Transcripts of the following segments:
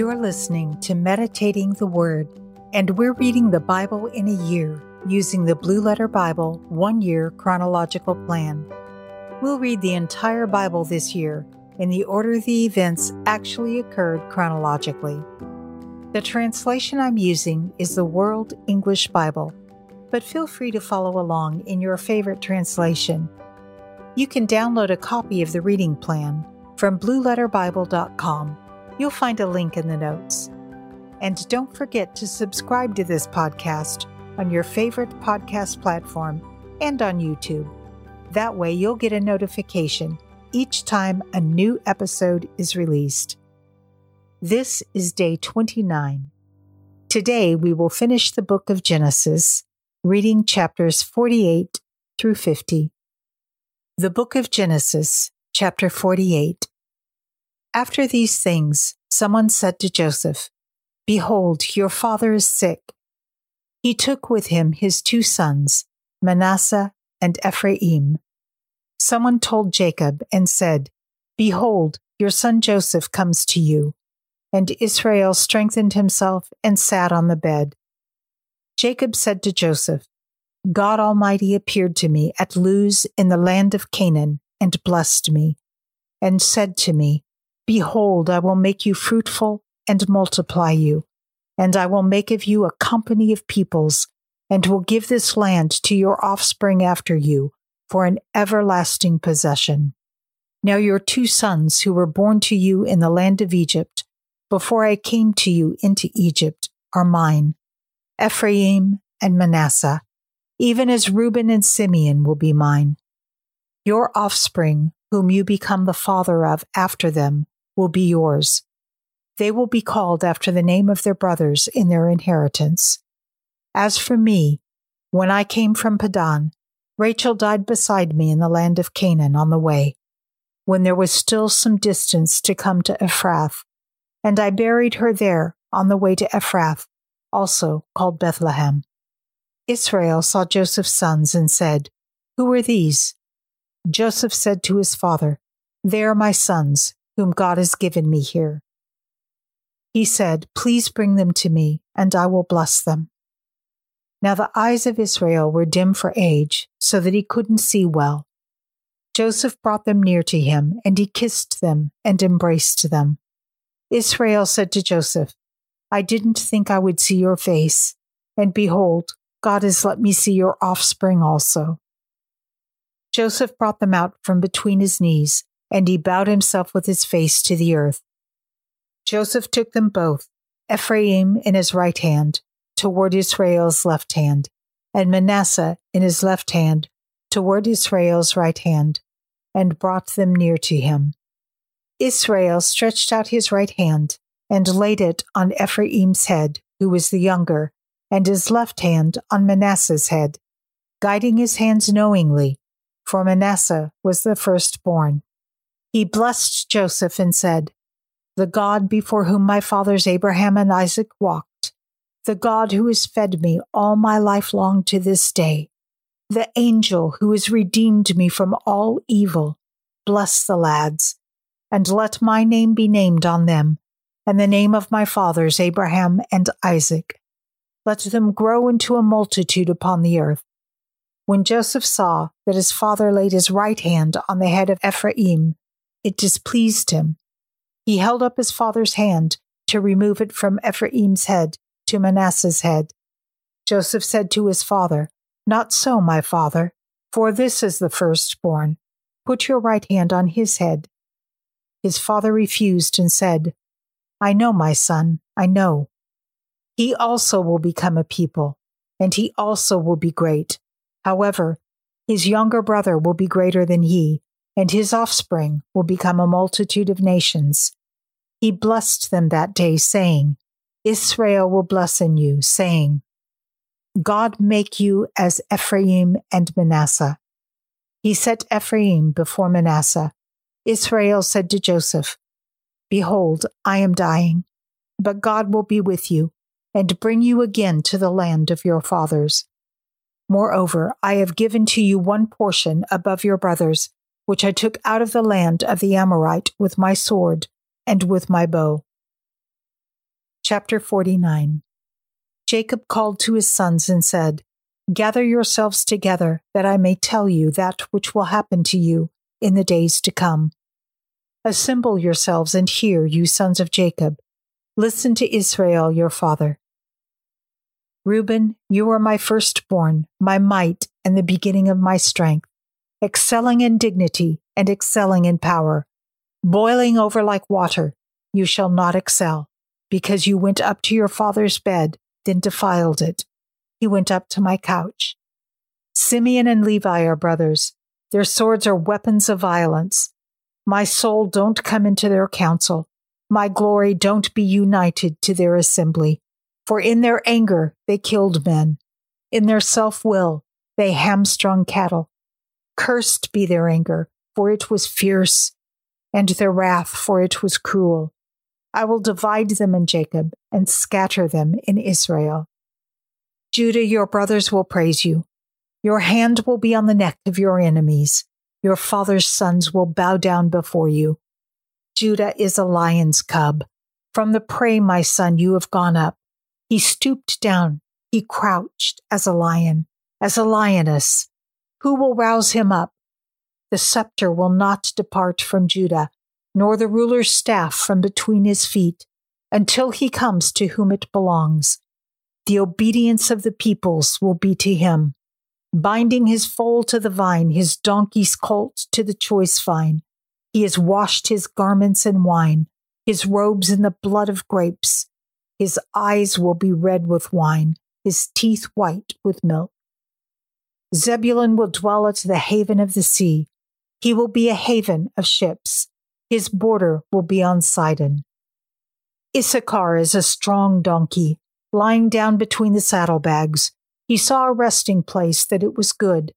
You're listening to Meditating the Word, and we're reading the Bible in a year using the Blue Letter Bible one year chronological plan. We'll read the entire Bible this year in the order the events actually occurred chronologically. The translation I'm using is the World English Bible, but feel free to follow along in your favorite translation. You can download a copy of the reading plan from blueletterbible.com. You'll find a link in the notes. And don't forget to subscribe to this podcast on your favorite podcast platform and on YouTube. That way, you'll get a notification each time a new episode is released. This is day 29. Today, we will finish the book of Genesis, reading chapters 48 through 50. The book of Genesis, chapter 48. After these things, someone said to Joseph, Behold, your father is sick. He took with him his two sons, Manasseh and Ephraim. Someone told Jacob and said, Behold, your son Joseph comes to you. And Israel strengthened himself and sat on the bed. Jacob said to Joseph, God Almighty appeared to me at Luz in the land of Canaan and blessed me, and said to me, Behold, I will make you fruitful and multiply you, and I will make of you a company of peoples, and will give this land to your offspring after you for an everlasting possession. Now your two sons who were born to you in the land of Egypt, before I came to you into Egypt, are mine, Ephraim and Manasseh even as Reuben and Simeon will be mine. Your offspring, whom you become the father of after them, will be yours. They will be called after the name of their brothers in their inheritance. As for me, when I came from Paddan, Rachel died beside me in the land of Canaan on the way, when there was still some distance to come to Ephrath, and I buried her there on the way to Ephrath, also called Bethlehem. Israel saw Joseph's sons and said, Who are these? Joseph said to his father, They are my sons, whom God has given me here. He said, Please bring them to me, and I will bless them. Now the eyes of Israel were dim for age, so that he couldn't see well. Joseph brought them near to him, and he kissed them and embraced them. Israel said to Joseph, I didn't think I would see your face, and behold, God has let me see your offspring also. Joseph brought them out from between his knees, and he bowed himself with his face to the earth. Joseph took them both, Ephraim in his right hand, toward Israel's left hand, and Manasseh in his left hand, toward Israel's right hand, and brought them near to him. Israel stretched out his right hand and laid it on Ephraim's head, who was the younger, and his left hand on Manasseh's head, guiding his hands knowingly, for Manasseh was the firstborn. He blessed Joseph and said, The God before whom my fathers Abraham and Isaac walked, the God who has fed me all my life long to this day, the angel who has redeemed me from all evil, bless the lads, and let my name be named on them, and the name of my fathers Abraham and Isaac let them grow into a multitude upon the earth. When Joseph saw that his father laid his right hand on the head of Ephraim, it displeased him. He held up his father's hand to remove it from Ephraim's head to Manasseh's head. Joseph said to his father, Not so, my father, for this is the firstborn. Put your right hand on his head. His father refused and said, I know, my son, I know. He also will become a people, and he also will be great. However, his younger brother will be greater than he, and his offspring will become a multitude of nations. He blessed them that day, saying, Israel will bless in you, saying, God make you as Ephraim and Manasseh. He set Ephraim before Manasseh. Israel said to Joseph, Behold, I am dying, but God will be with you and bring you again to the land of your fathers. Moreover, I have given to you one portion above your brothers, which I took out of the land of the Amorite with my sword and with my bow. Chapter 49 Jacob called to his sons and said, Gather yourselves together, that I may tell you that which will happen to you in the days to come. Assemble yourselves and hear, you sons of Jacob. Listen to Israel, your father. Reuben, you are my firstborn, my might, and the beginning of my strength, excelling in dignity and excelling in power. Boiling over like water, you shall not excel, because you went up to your father's bed, then defiled it. He went up to my couch. Simeon and Levi are brothers. Their swords are weapons of violence. My soul don't come into their council. My glory don't be united to their assembly. For in their anger they killed men. In their self will they hamstrung cattle. Cursed be their anger, for it was fierce, and their wrath, for it was cruel. I will divide them in Jacob and scatter them in Israel. Judah, your brothers will praise you. Your hand will be on the neck of your enemies. Your father's sons will bow down before you. Judah is a lion's cub. From the prey, my son, you have gone up. He stooped down. He crouched as a lion, as a lioness. Who will rouse him up? The scepter will not depart from Judah, nor the ruler's staff from between his feet, until he comes to whom it belongs. The obedience of the peoples will be to him binding his foal to the vine, his donkey's colt to the choice vine. He has washed his garments in wine, his robes in the blood of grapes. His eyes will be red with wine, his teeth white with milk. Zebulun will dwell at the haven of the sea. He will be a haven of ships. His border will be on Sidon. Issachar is a strong donkey, lying down between the saddlebags. He saw a resting place that it was good,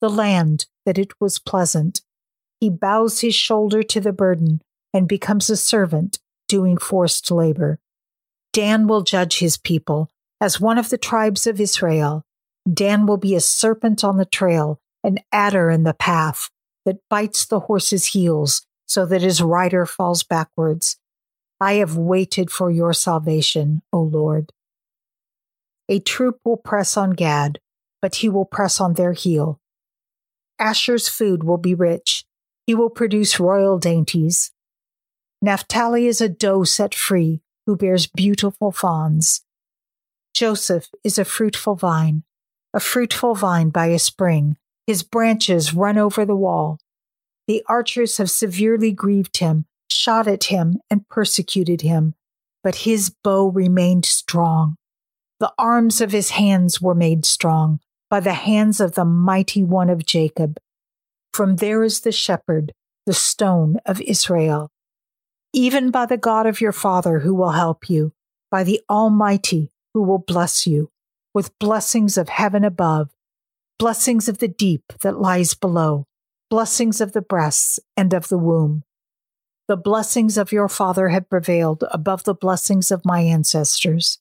the land that it was pleasant. He bows his shoulder to the burden and becomes a servant doing forced labor. Dan will judge his people as one of the tribes of Israel. Dan will be a serpent on the trail, an adder in the path that bites the horse's heels so that his rider falls backwards. I have waited for your salvation, O Lord. A troop will press on Gad, but he will press on their heel. Asher's food will be rich. He will produce royal dainties. Naphtali is a doe set free who bears beautiful fawns. Joseph is a fruitful vine, a fruitful vine by a spring. His branches run over the wall. The archers have severely grieved him, shot at him, and persecuted him, but his bow remained strong. The arms of his hands were made strong by the hands of the mighty one of Jacob. From there is the shepherd, the stone of Israel. Even by the God of your father who will help you, by the Almighty who will bless you, with blessings of heaven above, blessings of the deep that lies below, blessings of the breasts and of the womb. The blessings of your father have prevailed above the blessings of my ancestors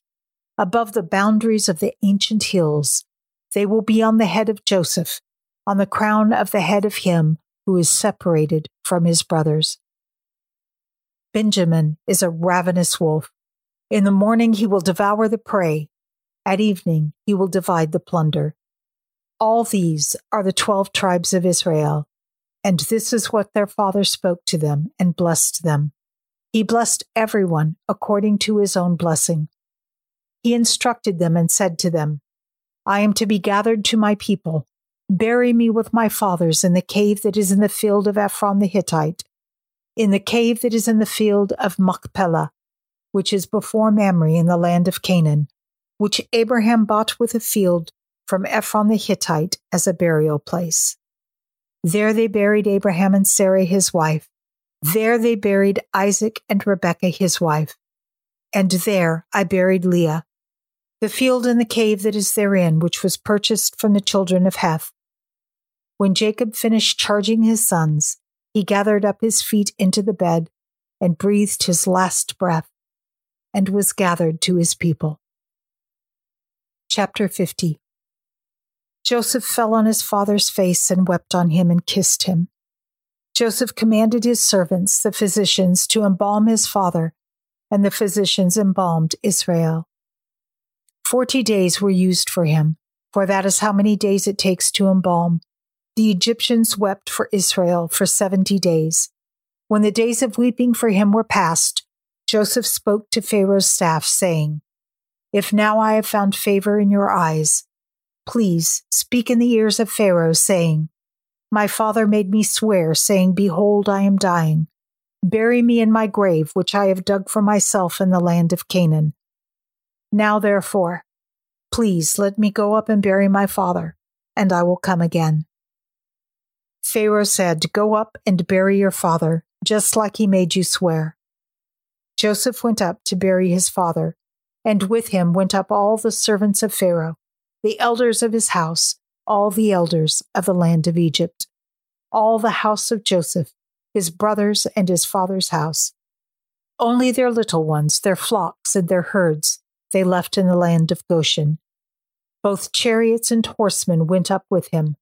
above the boundaries of the ancient hills. They will be on the head of Joseph, on the crown of the head of him who is separated from his brothers. Benjamin is a ravenous wolf. In the morning he will devour the prey. At evening he will divide the plunder. All these are the twelve tribes of Israel. And this is what their father spoke to them and blessed them. He blessed everyone according to his own blessing he instructed them and said to them, I am to be gathered to my people. Bury me with my fathers in the cave that is in the field of Ephron the Hittite, in the cave that is in the field of Machpelah, which is before Mamre in the land of Canaan, which Abraham bought with a field from Ephron the Hittite as a burial place. There they buried Abraham and Sarah his wife. There they buried Isaac and Rebekah his wife. And there I buried Leah, the field and the cave that is therein, which was purchased from the children of Heth. When Jacob finished charging his sons, he gathered up his feet into the bed and breathed his last breath and was gathered to his people. Chapter 50 Joseph fell on his father's face and wept on him and kissed him. Joseph commanded his servants, the physicians, to embalm his father and the physicians embalmed Israel. Forty days were used for him, for that is how many days it takes to embalm. The Egyptians wept for Israel for seventy days. When the days of weeping for him were past, Joseph spoke to Pharaoh's staff, saying, If now I have found favor in your eyes, please speak in the ears of Pharaoh, saying, My father made me swear, saying, Behold, I am dying. Bury me in my grave, which I have dug for myself in the land of Canaan. Now, therefore, please let me go up and bury my father, and I will come again. Pharaoh said, Go up and bury your father, just like he made you swear. Joseph went up to bury his father, and with him went up all the servants of Pharaoh, the elders of his house, all the elders of the land of Egypt, all the house of Joseph, his brothers, and his father's house. Only their little ones, their flocks, and their herds they left in the land of Goshen. Both chariots and horsemen went up with him.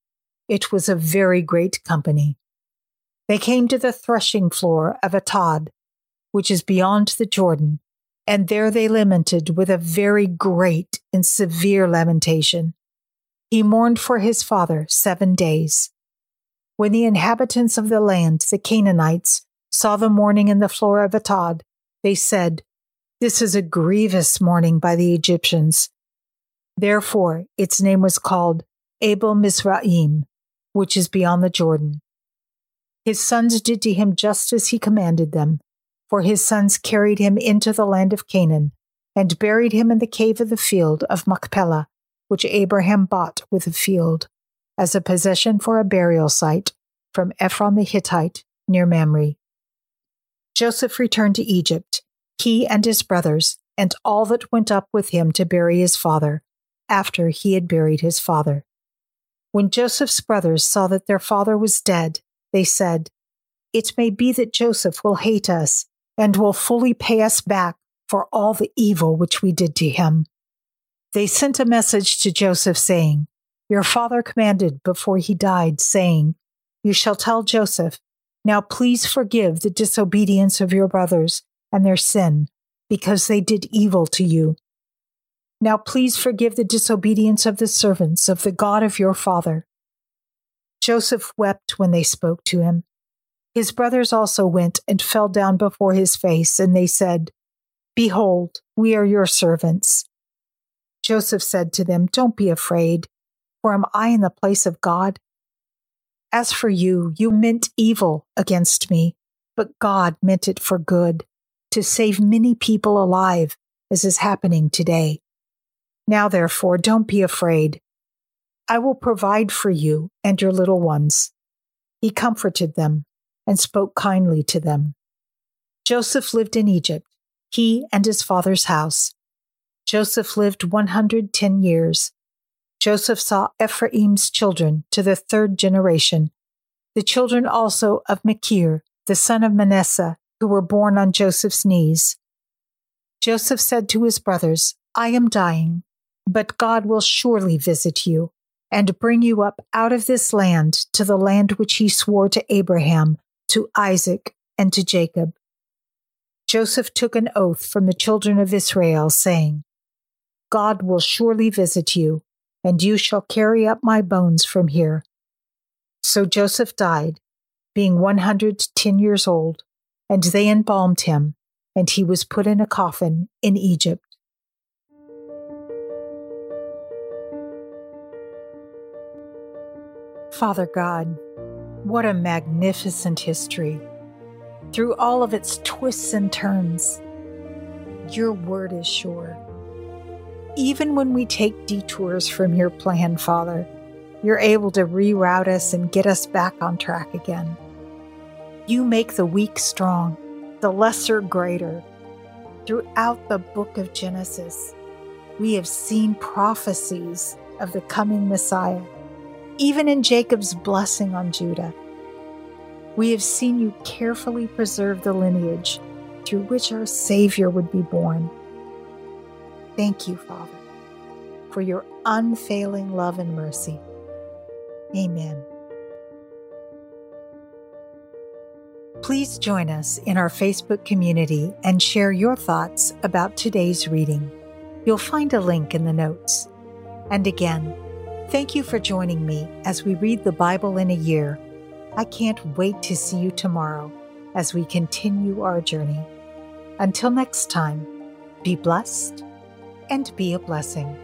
It was a very great company. They came to the threshing floor of Atad, which is beyond the Jordan, and there they lamented with a very great and severe lamentation. He mourned for his father seven days. When the inhabitants of the land, the Canaanites, saw the mourning in the floor of Atad, they said, This is a grievous mourning by the Egyptians. Therefore, its name was called Abel Mizraim, which is beyond the Jordan. His sons did to him just as he commanded them, for his sons carried him into the land of Canaan and buried him in the cave of the field of Machpelah, which Abraham bought with a field as a possession for a burial site from Ephron the Hittite near Mamre. Joseph returned to Egypt, he and his brothers, and all that went up with him to bury his father, after he had buried his father. When Joseph's brothers saw that their father was dead, they said, It may be that Joseph will hate us and will fully pay us back for all the evil which we did to him. They sent a message to Joseph saying, your father commanded before he died, saying, You shall tell Joseph, Now please forgive the disobedience of your brothers and their sin, because they did evil to you. Now please forgive the disobedience of the servants of the God of your father. Joseph wept when they spoke to him. His brothers also went and fell down before his face, and they said, Behold, we are your servants. Joseph said to them, Don't be afraid. For am I in the place of God? As for you, you meant evil against me, but God meant it for good, to save many people alive, as is happening today. Now, therefore, don't be afraid. I will provide for you and your little ones. He comforted them and spoke kindly to them. Joseph lived in Egypt, he and his father's house. Joseph lived 110 years Joseph saw Ephraim's children to the third generation, the children also of Machir, the son of Manasseh, who were born on Joseph's knees. Joseph said to his brothers, I am dying, but God will surely visit you and bring you up out of this land to the land which he swore to Abraham, to Isaac, and to Jacob. Joseph took an oath from the children of Israel, saying, God will surely visit you and you shall carry up my bones from here. So Joseph died, being 110 years old, and they embalmed him, and he was put in a coffin in Egypt. Father God, what a magnificent history. Through all of its twists and turns, your word is sure even when we take detours from your plan, Father, you're able to reroute us and get us back on track again. You make the weak strong, the lesser greater. Throughout the book of Genesis, we have seen prophecies of the coming Messiah, even in Jacob's blessing on Judah. We have seen you carefully preserve the lineage through which our Savior would be born. Thank you, Father, for your unfailing love and mercy. Amen. Please join us in our Facebook community and share your thoughts about today's reading. You'll find a link in the notes. And again, thank you for joining me as we read the Bible in a year. I can't wait to see you tomorrow as we continue our journey. Until next time, be blessed and be a blessing.